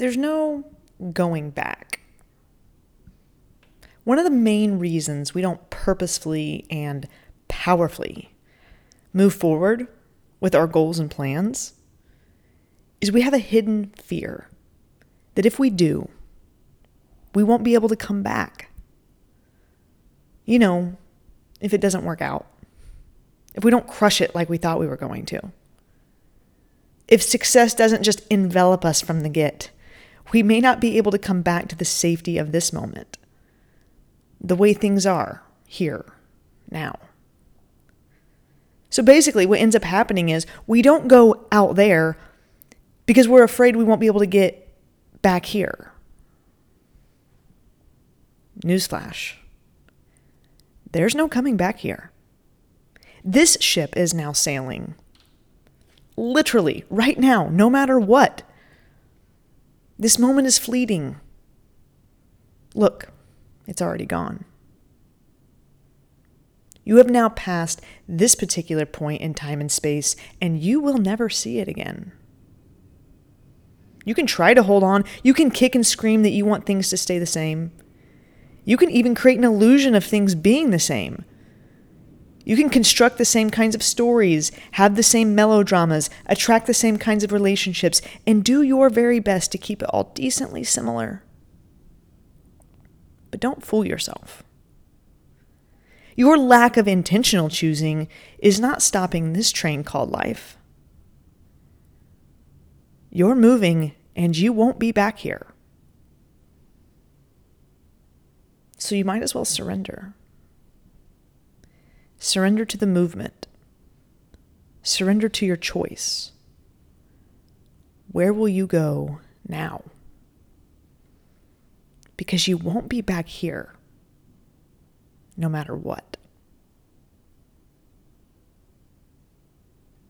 there's no going back. One of the main reasons we don't purposefully and powerfully move forward with our goals and plans is we have a hidden fear that if we do, we won't be able to come back. You know, if it doesn't work out, if we don't crush it like we thought we were going to, if success doesn't just envelop us from the get, we may not be able to come back to the safety of this moment, the way things are here, now. So basically, what ends up happening is we don't go out there because we're afraid we won't be able to get back here. Newsflash there's no coming back here. This ship is now sailing. Literally, right now, no matter what. This moment is fleeting. Look, it's already gone. You have now passed this particular point in time and space, and you will never see it again. You can try to hold on. You can kick and scream that you want things to stay the same. You can even create an illusion of things being the same. You can construct the same kinds of stories, have the same melodramas, attract the same kinds of relationships, and do your very best to keep it all decently similar. But don't fool yourself. Your lack of intentional choosing is not stopping this train called life. You're moving and you won't be back here. So you might as well surrender. Surrender to the movement. Surrender to your choice. Where will you go now? Because you won't be back here no matter what.